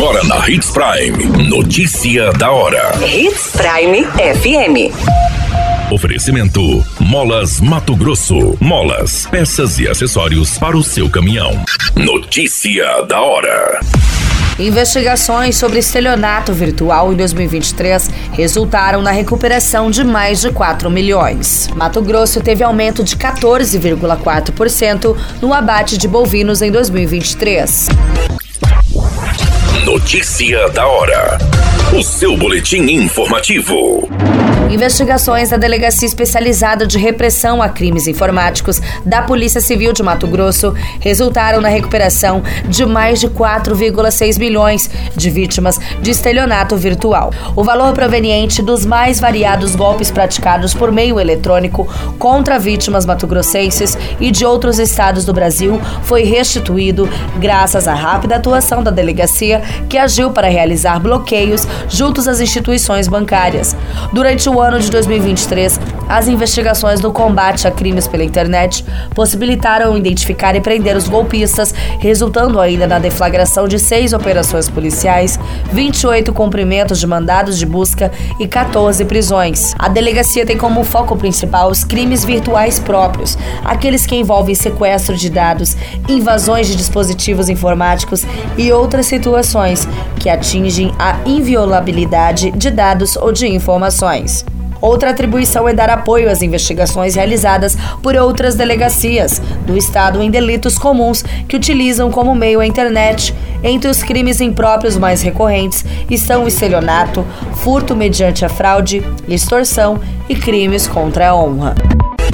Agora na Hits Prime. Notícia da hora. Hits Prime FM. Oferecimento: Molas Mato Grosso. Molas, peças e acessórios para o seu caminhão. Notícia da hora. Investigações sobre estelionato virtual em 2023 resultaram na recuperação de mais de 4 milhões. Mato Grosso teve aumento de 14,4% no abate de bovinos em 2023. Notícia da hora. O seu boletim informativo. Investigações da Delegacia Especializada de Repressão a Crimes Informáticos da Polícia Civil de Mato Grosso resultaram na recuperação de mais de 4,6 milhões de vítimas de estelionato virtual. O valor proveniente dos mais variados golpes praticados por meio eletrônico contra vítimas matogrossenses e de outros estados do Brasil foi restituído graças à rápida atuação da delegacia que agiu para realizar bloqueios juntos às instituições bancárias. Durante o ano de 2023, as investigações do combate a crimes pela internet possibilitaram identificar e prender os golpistas, resultando ainda na deflagração de seis operações policiais, 28 cumprimentos de mandados de busca e 14 prisões. A delegacia tem como foco principal os crimes virtuais próprios, aqueles que envolvem sequestro de dados, invasões de dispositivos informáticos e outras situações que atingem a inviolabilidade de dados ou de informações. Outra atribuição é dar apoio às investigações realizadas por outras delegacias do Estado em delitos comuns que utilizam como meio a internet. Entre os crimes impróprios mais recorrentes estão o estelionato, furto mediante a fraude, extorsão e crimes contra a honra.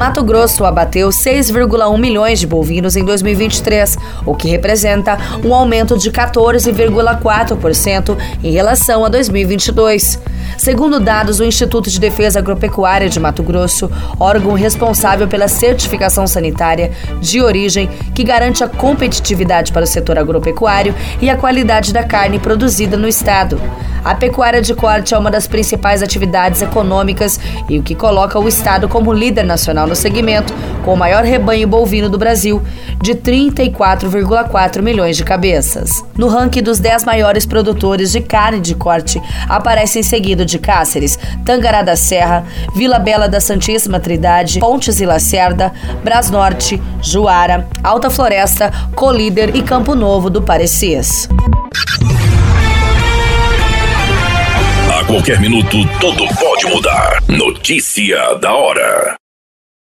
Mato Grosso abateu 6,1 milhões de bovinos em 2023, o que representa um aumento de 14,4% em relação a 2022. Segundo dados do Instituto de Defesa Agropecuária de Mato Grosso, órgão responsável pela certificação sanitária de origem que garante a competitividade para o setor agropecuário e a qualidade da carne produzida no estado. A pecuária de corte é uma das principais atividades econômicas e o que coloca o estado como líder nacional no segmento, com o maior rebanho bovino do Brasil, de 34,4 milhões de cabeças. No ranking dos 10 maiores produtores de carne de corte, aparece em de Cáceres, Tangará da Serra, Vila Bela da Santíssima Trindade, Pontes e Lacerda, Brasnorte, Juara, Alta Floresta, Colíder e Campo Novo do Parecis. A qualquer minuto, tudo pode mudar. Notícia da hora.